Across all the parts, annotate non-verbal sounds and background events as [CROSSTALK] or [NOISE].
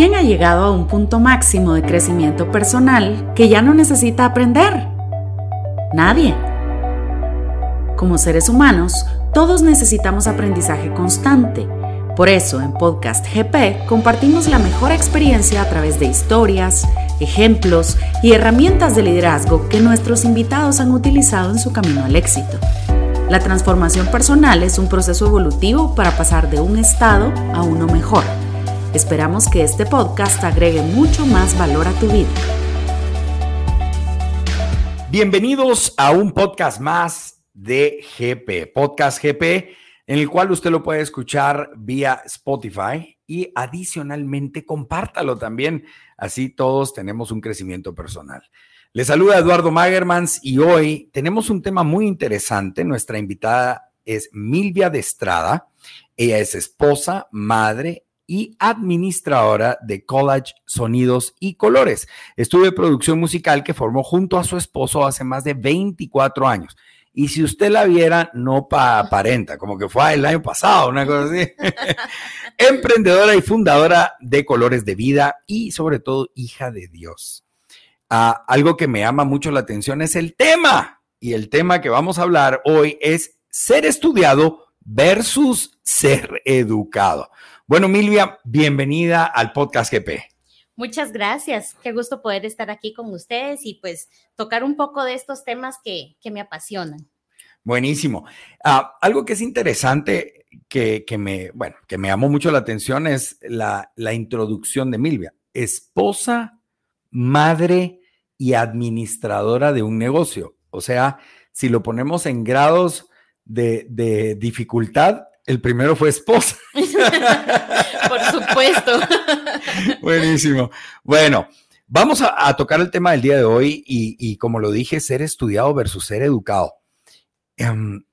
¿Quién ha llegado a un punto máximo de crecimiento personal que ya no necesita aprender? Nadie. Como seres humanos, todos necesitamos aprendizaje constante. Por eso, en Podcast GP compartimos la mejor experiencia a través de historias, ejemplos y herramientas de liderazgo que nuestros invitados han utilizado en su camino al éxito. La transformación personal es un proceso evolutivo para pasar de un estado a uno mejor. Esperamos que este podcast agregue mucho más valor a tu vida. Bienvenidos a un podcast más de GP, Podcast GP, en el cual usted lo puede escuchar vía Spotify y adicionalmente compártalo también, así todos tenemos un crecimiento personal. Les saluda Eduardo Magermans y hoy tenemos un tema muy interesante. Nuestra invitada es Milvia de Estrada. Ella es esposa, madre y administradora de College Sonidos y Colores. Estudio de producción musical que formó junto a su esposo hace más de 24 años. Y si usted la viera, no aparenta, como que fue el año pasado, una cosa así. [LAUGHS] Emprendedora y fundadora de Colores de Vida y sobre todo hija de Dios. Ah, algo que me llama mucho la atención es el tema. Y el tema que vamos a hablar hoy es ser estudiado versus ser educado. Bueno, Milvia, bienvenida al podcast GP. Muchas gracias. Qué gusto poder estar aquí con ustedes y pues tocar un poco de estos temas que, me apasionan. Buenísimo. Ah, algo que es interesante que, me, bueno, que me llamó mucho la atención es la, la introducción de Milvia. Esposa, madre y administradora de un negocio. O sea, si lo ponemos en grados de, de dificultad, el primero fue esposa. [LAUGHS] Por supuesto. Buenísimo. Bueno, vamos a, tocar el tema del día de hoy y, como lo dije, ser estudiado versus ser educado. Em,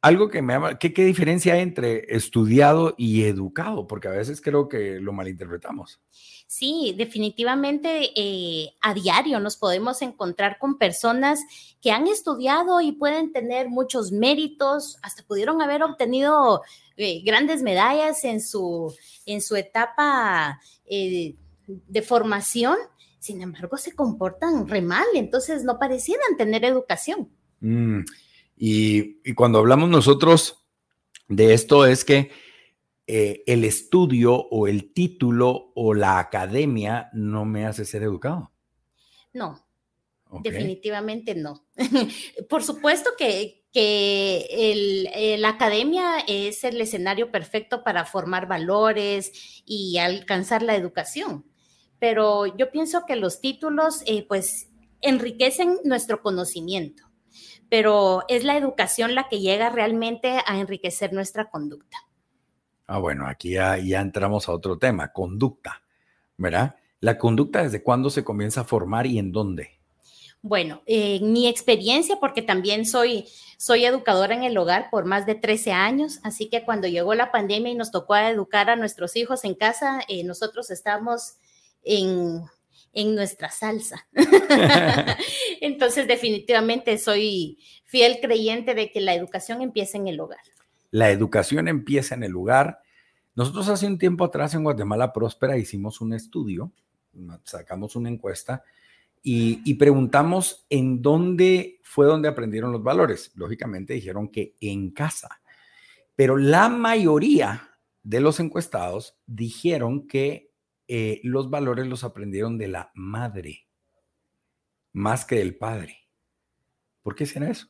algo que me llama, ¿qué, diferencia hay entre estudiado y educado? Porque a veces creo que lo malinterpretamos. Sí, definitivamente eh, a diario nos podemos encontrar con personas que han estudiado y pueden tener muchos méritos, hasta pudieron haber obtenido eh, grandes medallas en su, en su etapa eh, de formación, sin embargo se comportan re mal, entonces no parecieran tener educación. Mm, y, cuando hablamos nosotros de esto es que eh, el estudio o el título o la academia no me hace ser educado. No, definitivamente no. [LAUGHS] Por supuesto que, que la academia es el escenario perfecto para formar valores y alcanzar la educación, pero yo pienso que los títulos eh, pues enriquecen nuestro conocimiento pero es la educación la que llega realmente a enriquecer nuestra conducta. Ah, bueno, aquí ya, entramos a otro tema, conducta, ¿verdad? La conducta, ¿desde cuándo se comienza a formar y en dónde? Bueno, en mi experiencia, porque también soy, soy educadora en el hogar por más de 13 años, así que cuando llegó la pandemia y nos tocó educar a nuestros hijos en casa, eh, nosotros estamos en, en nuestra salsa. [LAUGHS] [LAUGHS] Entonces, definitivamente soy fiel creyente de que la educación empieza en el hogar. La educación empieza en el hogar. Nosotros hace un tiempo atrás en Guatemala Próspera hicimos un estudio, sacamos una encuesta y, y preguntamos en dónde fue donde aprendieron los valores. Lógicamente dijeron que en casa, pero la mayoría de los encuestados dijeron que eh, los valores los aprendieron de la madre más que del padre. ¿Por qué será eso?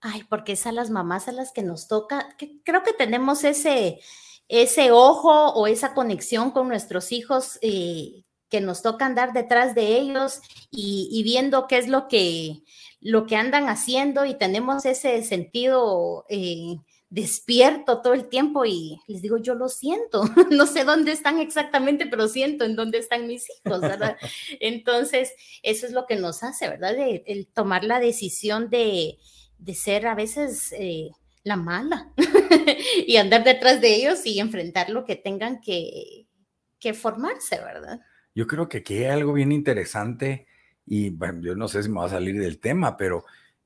Ay, porque es a las mamás a las que nos toca, creo que tenemos ese, ese ojo o esa conexión con nuestros hijos eh, que nos toca andar detrás de ellos y, viendo qué es lo que, lo que andan haciendo y tenemos ese sentido eh, despierto todo el tiempo y les digo, yo lo siento, [LAUGHS] no sé dónde están exactamente, pero siento en dónde están mis hijos, ¿verdad? Entonces, eso es lo que nos hace, ¿verdad? el tomar la decisión de, ser a veces eh, la mala [LAUGHS] y andar detrás de ellos y enfrentar lo que tengan que, formarse, ¿verdad? Yo creo que aquí hay algo bien interesante y bueno, yo no sé si me va a salir del tema, pero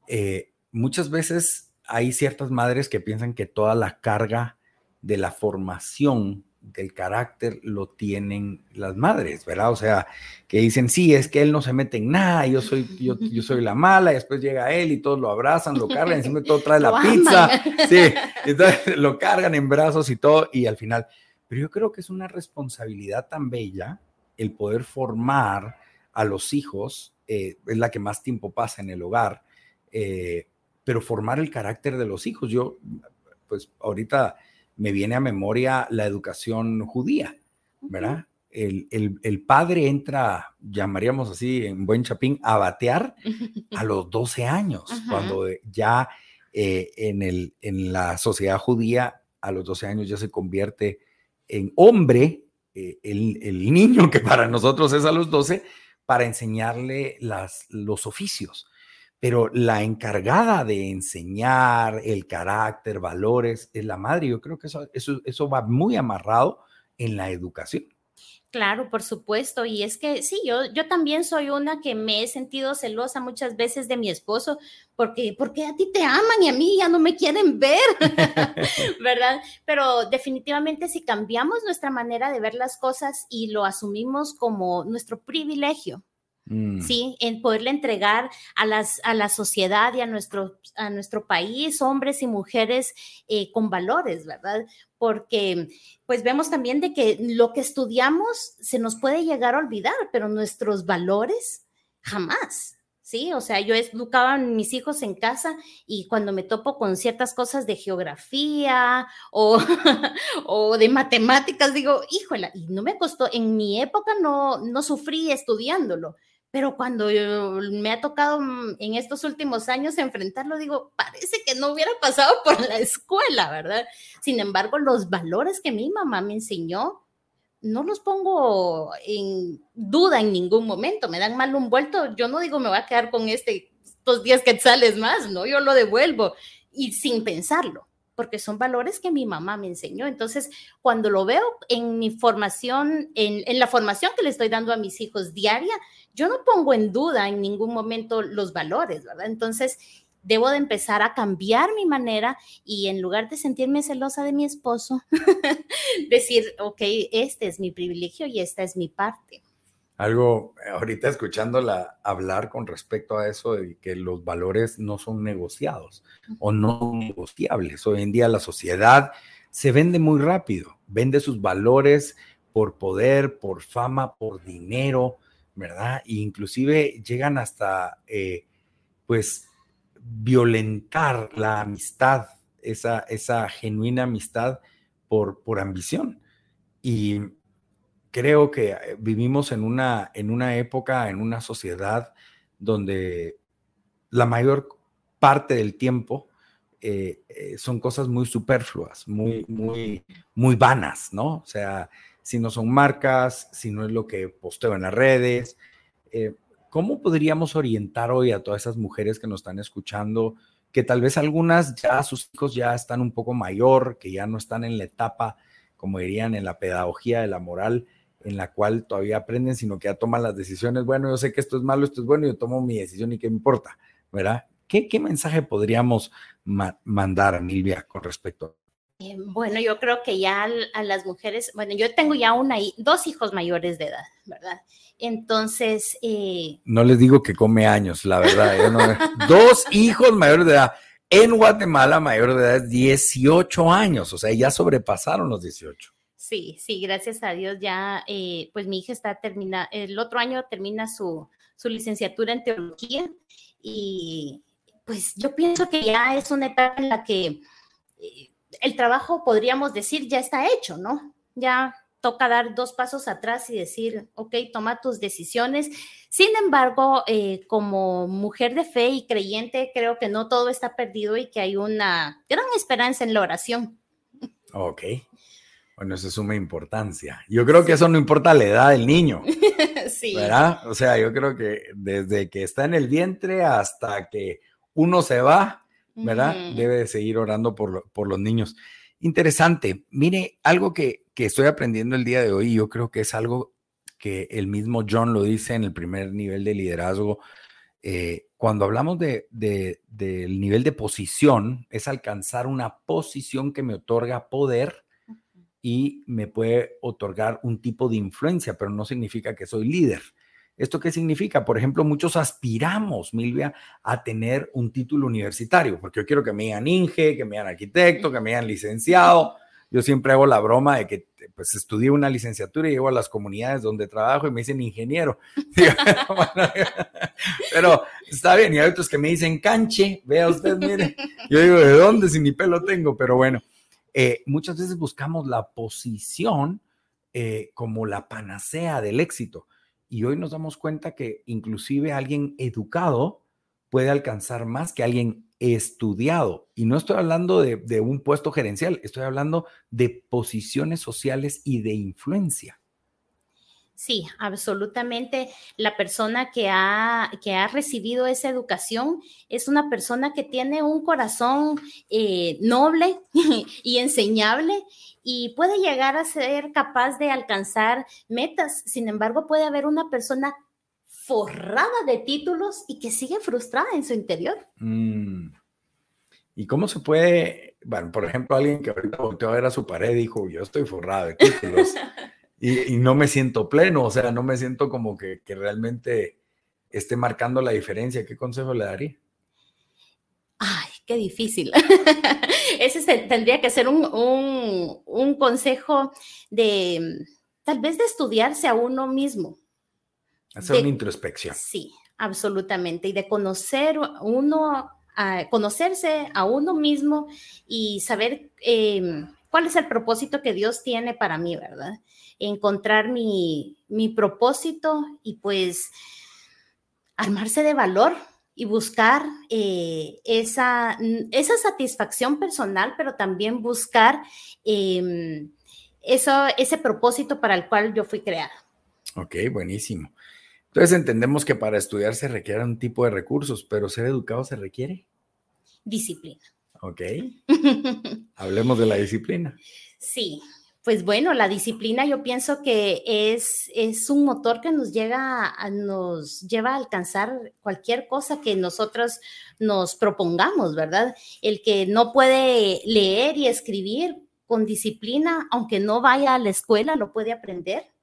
eh, muchas veces hay ciertas madres que piensan que toda la carga de la formación del carácter lo tienen las madres, ¿verdad? O sea, que dicen, sí, es que él no se mete en nada, yo soy, yo, yo soy la mala, y después llega él y todos lo abrazan, lo cargan, encima todo trae la pizza, [LAUGHS] sí, entonces lo cargan en brazos y todo, y al final, pero yo creo que es una responsabilidad tan bella el poder formar a los hijos, eh, es la que más tiempo pasa en el hogar, eh, pero formar el carácter de los hijos. Yo, pues ahorita me viene a memoria la educación judía, ¿verdad? El, el, padre entra, llamaríamos así en buen chapín, a batear a [LAUGHS] los 12 años, cuando ya eh, en, el, en la sociedad judía a los 12 años ya se convierte en hombre, eh, el, el, niño que para nosotros es a los 12, para enseñarle las, los oficios pero la encargada de enseñar el carácter, valores, es la madre. Yo creo que eso, eso, va muy amarrado en la educación. Claro, por supuesto. Y es que sí, yo, yo también soy una que me he sentido celosa muchas veces de mi esposo, porque, porque a ti te aman y a mí ya no me quieren ver, [LAUGHS] ¿verdad? Pero definitivamente si cambiamos nuestra manera de ver las cosas y lo asumimos como nuestro privilegio, Mm. ¿sí? En poderle entregar a, las, a la sociedad y a nuestro, a nuestro país hombres y mujeres eh, con valores, ¿verdad? Porque pues vemos también de que lo que estudiamos se nos puede llegar a olvidar, pero nuestros valores jamás. Sí, o sea, yo educaba a mis hijos en casa y cuando me topo con ciertas cosas de geografía o, [LAUGHS] o de matemáticas, digo, híjola, y no me costó, en mi época no, no sufrí estudiándolo, pero cuando me ha tocado mm, en estos últimos años enfrentarlo, digo, parece que no hubiera pasado [LAUGHS] por la escuela, ¿verdad? Sin embargo, los valores que mi mamá me enseñó, no los pongo en duda en ningún momento, me dan mal un vuelto, yo no digo me voy a quedar con este, estos 10 quetzales más, ¿no? Yo lo devuelvo y sin pensarlo porque son valores que mi mamá me enseñó. Entonces, cuando lo veo en mi formación, en, la formación que le estoy dando a mis hijos diaria, yo no pongo en duda en ningún momento los valores, ¿verdad? Entonces, debo de empezar a cambiar mi manera y en lugar de sentirme celosa de mi esposo, [LAUGHS] decir, ok, este es mi privilegio y esta es mi parte. Algo, ahorita escuchándola hablar con respecto a eso de que los valores no son negociados o no negociables. Hoy en día la sociedad se vende muy rápido, vende sus valores por poder, por fama, por dinero, ¿verdad? E inclusive llegan hasta, eh, pues, violentar la amistad, esa, esa genuina amistad por, por ambición. Y creo que eh, vivimos en una, en una época, en una sociedad donde la mayor parte del tiempo eh, eh, son cosas muy superfluas, muy, muy, muy vanas, ¿no? O sea, si no son marcas, si no es lo que posteo en las redes. ¿Cómo podríamos orientar hoy a todas esas mujeres que nos están escuchando, que tal vez algunas ya sus hijos ya están un poco mayor, que ya no están en la etapa, como dirían, en la pedagogía de la moral, en la cual todavía aprenden, sino que ya toman las decisiones, bueno, yo sé que esto es malo, esto es bueno, yo tomo mi decisión y qué me importa, ¿verdad? ¿Qué, qué mensaje podríamos mandar, Nilvia, con respecto eh, bueno, yo creo que ya a las mujeres, bueno, yo tengo ya una, dos hijos mayores de edad, ¿verdad? Entonces... Eh, no les digo que come años, la verdad. [LAUGHS] dos hijos mayores de edad. En Guatemala, mayor de edad es 18 años, o sea, ya sobrepasaron los 18. Sí, sí, gracias a Dios ya, eh, pues mi hija está terminando, el otro año termina su, su licenciatura en teología y pues yo pienso que ya es una etapa en la que eh, el trabajo, podríamos decir, ya está hecho, ¿no? Ya toca dar dos pasos atrás y decir, ok, toma tus decisiones. Sin embargo, eh, como mujer de fe y creyente, creo que no todo está perdido y que hay una gran esperanza en la oración. Ok. Bueno, eso es suma importancia. Yo creo que eso no importa la edad del niño. [LAUGHS] sí. ¿Verdad? O sea, yo creo que desde que está en el vientre hasta que uno se va, ¿verdad? Debe de seguir orando por, por, los niños. Interesante. Mire, algo que, que estoy aprendiendo el día de hoy, yo creo que es algo que el mismo John lo dice en el primer nivel de liderazgo. Eh, cuando hablamos de, de, del nivel de posición, es alcanzar una posición que me otorga poder y me puede otorgar un tipo de influencia, pero no significa que soy líder. ¿Esto qué significa? Por ejemplo, muchos aspiramos, Milvia, a tener un título universitario, porque yo quiero que me digan Inge, que me digan arquitecto, que me digan licenciado. Yo siempre hago la broma de que pues estudié una licenciatura y llego a las comunidades donde trabajo y me dicen ingeniero. [LAUGHS] [LAUGHS] [LAUGHS] Pero está bien, y hay otros que me dicen canche, vea usted, mire. Yo digo, ¿de dónde si ni pelo tengo? Pero bueno, eh, muchas veces buscamos la posición eh, como la panacea del éxito. Y hoy nos damos cuenta que inclusive alguien educado puede alcanzar más que alguien estudiado. Y no estoy hablando de, de, un puesto gerencial, estoy hablando de posiciones sociales y de influencia. Sí, absolutamente. La persona que ha, que ha recibido esa educación es una persona que tiene un corazón eh, noble [LAUGHS] y enseñable y puede llegar a ser capaz de alcanzar metas. Sin embargo, puede haber una persona forrada de títulos y que sigue frustrada en su interior. Mm. ¿Y cómo se puede, bueno, por ejemplo, alguien que ahorita volteó a ver a su pared y dijo, yo estoy forrada de títulos [LAUGHS] y, no me siento pleno, o sea, no me siento como que, realmente esté marcando la diferencia, ¿qué consejo le daría? Ay, qué difícil. [LAUGHS] Ese tendría que ser un, un, consejo de, tal vez de estudiarse a uno mismo. Hacer una introspección. Sí, absolutamente. Y de conocer uno, conocerse a uno mismo y saber em, cuál es el propósito que Dios tiene para mí, ¿verdad? encontrar mi, propósito y pues armarse de valor y buscar eh, esa, esa, satisfacción personal, pero también buscar em, eso, ese propósito para el cual yo fui creada. Ok, buenísimo. Entonces entendemos que para estudiar se requiere un tipo de recursos, pero ser educado se requiere. Disciplina. Ok. [LAUGHS] Hablemos de la disciplina. Sí, pues bueno, la disciplina yo pienso que es, es un motor que nos, llega a, nos lleva a alcanzar cualquier cosa que nosotros nos propongamos, ¿verdad? El que no puede leer y escribir con disciplina, aunque no vaya a la escuela, lo puede aprender.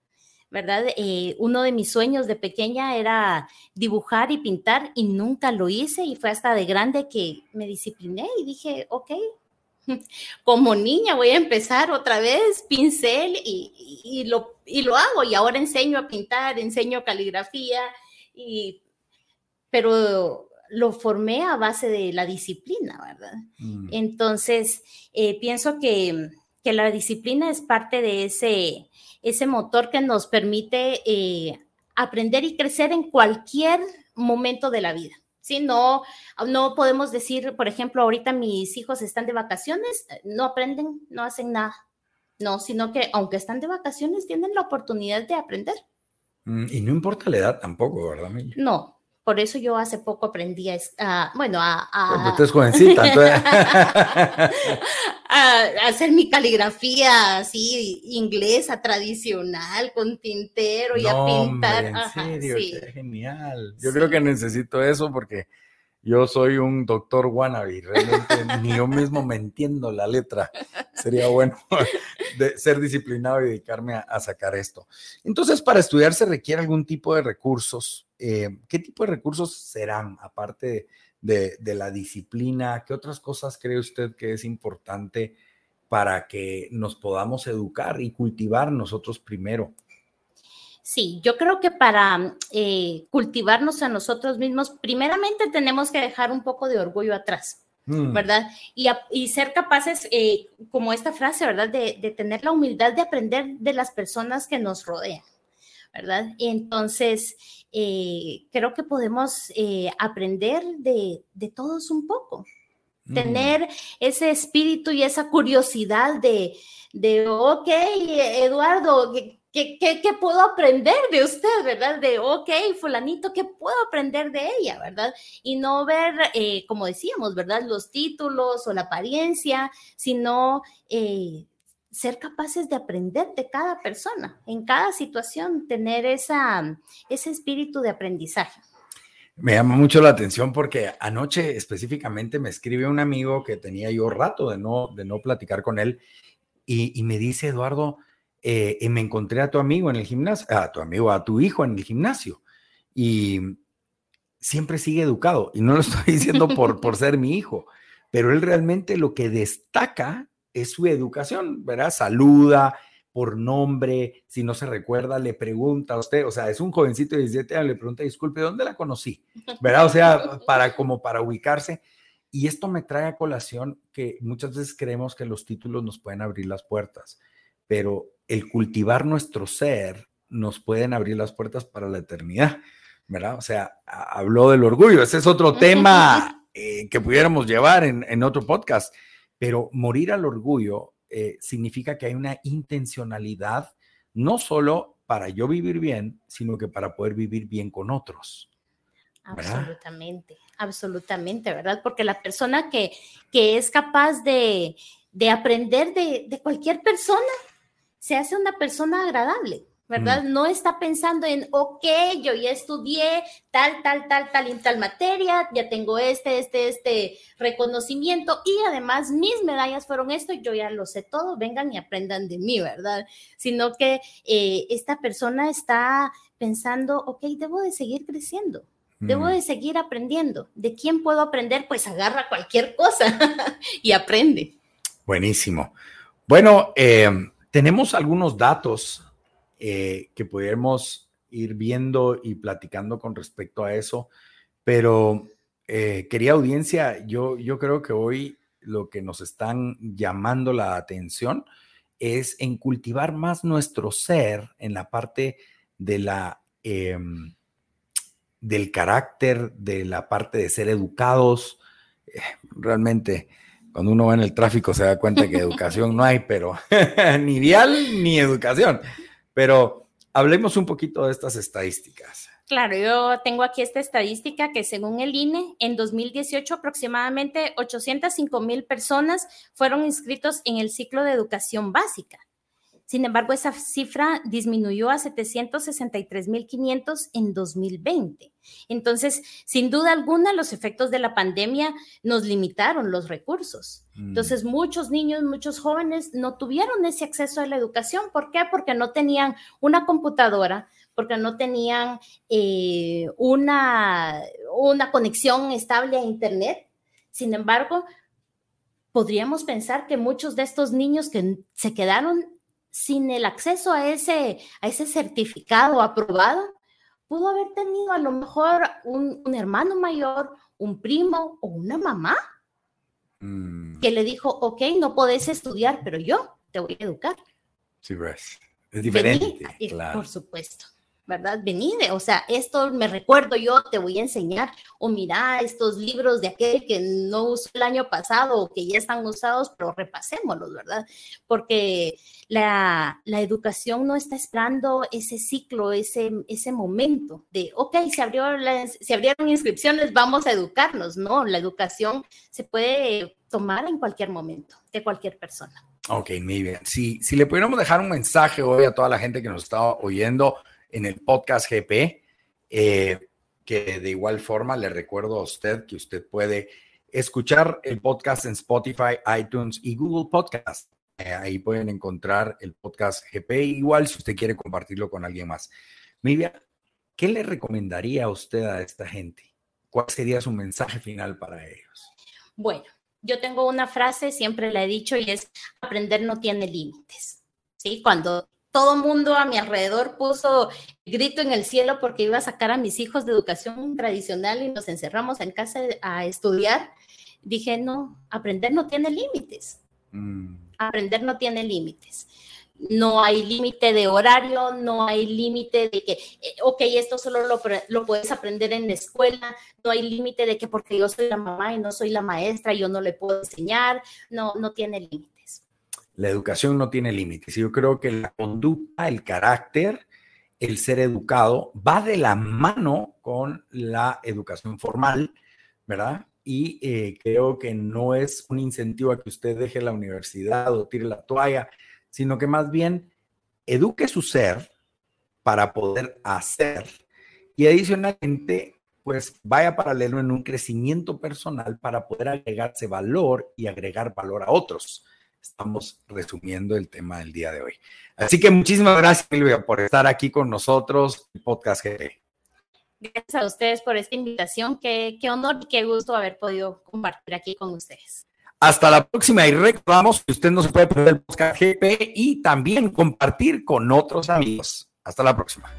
¿Verdad? Eh, uno de mis sueños de pequeña era dibujar y pintar y nunca lo hice y fue hasta de grande que me discipliné y dije, ok, [LAUGHS] como niña voy a empezar otra vez pincel y, lo, y lo hago y ahora enseño a pintar, enseño caligrafía, y, pero lo formé a base de la disciplina, ¿verdad? Mm. Entonces, eh, pienso que, la disciplina es parte de ese, ese motor que nos permite eh, aprender y crecer en cualquier momento de la vida. ¿sí? No, no podemos decir, por ejemplo, ahorita mis hijos están de vacaciones, no aprenden, no hacen nada. No, sino que aunque están de vacaciones, tienen la oportunidad de aprender. Mm, y no importa la edad tampoco, ¿verdad, Milla? No, por eso yo hace poco aprendí a, bueno, a... a Porque jovencita, [LAUGHS] a, hacer mi caligrafía así inglesa, tradicional, con tintero y a pintar. en serio, qué genial. Yo creo que necesito eso porque yo soy un doctor wannabe, realmente ni yo mismo me entiendo la letra. Sería bueno [LAUGHS] ser disciplinado y dedicarme a, sacar esto. Entonces, para estudiar se requiere algún tipo de recursos. Eh, ¿Qué tipo de recursos serán, aparte de, de, la disciplina? ¿Qué otras cosas cree usted que es importante para que nos podamos educar y cultivar nosotros primero? Sí, yo creo que para eh, cultivarnos a nosotros mismos, primeramente tenemos que dejar un poco de orgullo atrás. Mm. ¿verdad? Y, ser capaces, eh, como esta frase, ¿verdad? De, tener la humildad de aprender de las personas que nos rodean, ¿verdad? Entonces, eh, creo que podemos aprender de, todos un poco, mm. tener ese espíritu y esa curiosidad de, de ok, Eduardo, ¿Qué, puedo aprender de usted, verdad? De, ok, fulanito, ¿qué puedo aprender de ella, verdad? Y no ver, eh, como decíamos, ¿verdad? Los títulos o la apariencia, sino eh, ser capaces de aprender de cada persona, en cada situación, tener esa, ese espíritu de aprendizaje. Me llama mucho la atención porque anoche específicamente me escribe un amigo que tenía yo rato de no, de no platicar con él y, me dice Eduardo, eh, me encontré a tu amigo en el gimnasio, a tu amigo, a tu hijo en el gimnasio. Y siempre sigue educado. Y no lo [LAUGHS] estoy diciendo por, por ser mi hijo, pero él realmente lo que destaca es su educación, ¿verdad? Saluda por nombre, si no se recuerda, le pregunta a usted, o sea, es un jovencito de 17 años, le pregunta, disculpe, ¿dónde la conocí? ¿Verdad? O sea, para como para ubicarse. Y esto me trae a colación que muchas veces creemos que los títulos nos pueden abrir las puertas, pero el cultivar nuestro ser nos pueden abrir las puertas para la eternidad, ¿verdad? O sea, habló del orgullo, ese es otro tema eh, que pudiéramos llevar en, en otro podcast, pero morir al orgullo eh, significa que hay una intencionalidad, no solo para yo vivir bien, sino que para poder vivir bien con otros. Absolutamente, absolutamente, ¿verdad? Porque la persona que, que es capaz de, aprender de, de cualquier persona se hace una persona agradable. ¿verdad? Mm. No está pensando en, ok, yo ya estudié tal, tal, tal, tal y tal materia, ya tengo este, este, este reconocimiento y además mis medallas fueron esto, yo ya lo sé todo, vengan y aprendan de mí, ¿verdad? Sino que eh, esta persona está pensando, ok, debo de seguir creciendo. Debo mm. de seguir aprendiendo. ¿De quién puedo aprender? Pues agarra cualquier cosa [LAUGHS] y aprende. Buenísimo. Bueno, eh, tenemos algunos datos eh, que pudiéramos ir viendo y platicando con respecto a eso. Pero, eh, querida audiencia, yo, yo creo que hoy lo que nos están llamando la atención es en cultivar más nuestro ser en la parte de la, em, del carácter, de la parte de ser educados. Eh, realmente, cuando uno va en el tráfico se da cuenta que educación no hay, pero [LAUGHS] ni vial ni educación. Pero hablemos un poquito de estas estadísticas. Claro, yo tengo aquí esta estadística que según el INE, en 2018 aproximadamente 805 mil personas fueron inscritos en el ciclo de educación básica. Sin embargo, esa cifra disminuyó a 763.500 en 2020. Entonces, sin duda alguna, los efectos de la pandemia nos limitaron los recursos. Mm. Entonces, muchos niños, muchos jóvenes no tuvieron ese acceso a la educación. ¿Por qué? Porque no tenían una computadora, porque no tenían eh, una, una conexión estable a Internet. Sin embargo, podríamos pensar que muchos de estos niños que se quedaron sin el acceso a ese, a ese certificado aprobado, pudo haber tenido a lo mejor un, hermano mayor, un primo o una mamá mm. que le dijo, ok, no podés estudiar, pero yo te voy a educar. Sí, Es diferente. Por supuesto. ¿Verdad? Venide, o sea, esto me recuerdo yo, te voy a enseñar, o mira estos libros de aquel que no usó el año pasado o que ya están usados, pero repasémoslos, ¿verdad? Porque la, la educación no está esperando ese ciclo, ese, ese momento de, ok, se, abrió abrieron inscripciones, vamos a educarnos, ¿no? La educación se puede tomar en cualquier momento, de cualquier persona. Ok, muy bien. Si, si le pudiéramos dejar un mensaje hoy a toda la gente que nos está oyendo, en el podcast GP, eh, que de igual forma le recuerdo a usted que usted puede escuchar el podcast en Spotify, iTunes y Google Podcast. Eh, ahí pueden encontrar el podcast GP, igual si usted quiere compartirlo con alguien más. Miriam, ¿qué le recomendaría a usted a esta gente? ¿Cuál sería su mensaje final para ellos? Bueno, yo tengo una frase, siempre la he dicho, y es, aprender no tiene límites. ¿Sí? Cuando todo mundo a mi alrededor puso grito en el cielo porque iba a sacar a mis hijos de educación tradicional y nos encerramos en casa a estudiar. Dije, no, aprender no tiene límites. Mm. Aprender no tiene límites. No hay límite de horario, no hay límite de que, eh, ok, esto solo lo, lo puedes aprender en la escuela, no hay límite de que porque yo soy la mamá y no soy la maestra, yo no le puedo enseñar, no, no tiene límite la educación no tiene límites. Yo creo que la conducta, el carácter, el ser educado va de la mano con la educación formal, ¿verdad? Y eh, creo que no es un incentivo a que usted deje la universidad o tire la toalla, sino que más bien eduque su ser para poder hacer y adicionalmente pues vaya paralelo en un crecimiento personal para poder agregarse valor y agregar valor a otros. Estamos resumiendo el tema del día de hoy. Así que muchísimas gracias, Silvia, por estar aquí con nosotros en Podcast GP. Gracias a ustedes por esta invitación. Qué, qué honor y qué gusto haber podido compartir aquí con ustedes. Hasta la próxima y recordamos que usted no se puede perder el podcast GP y también compartir con otros amigos. Hasta la próxima.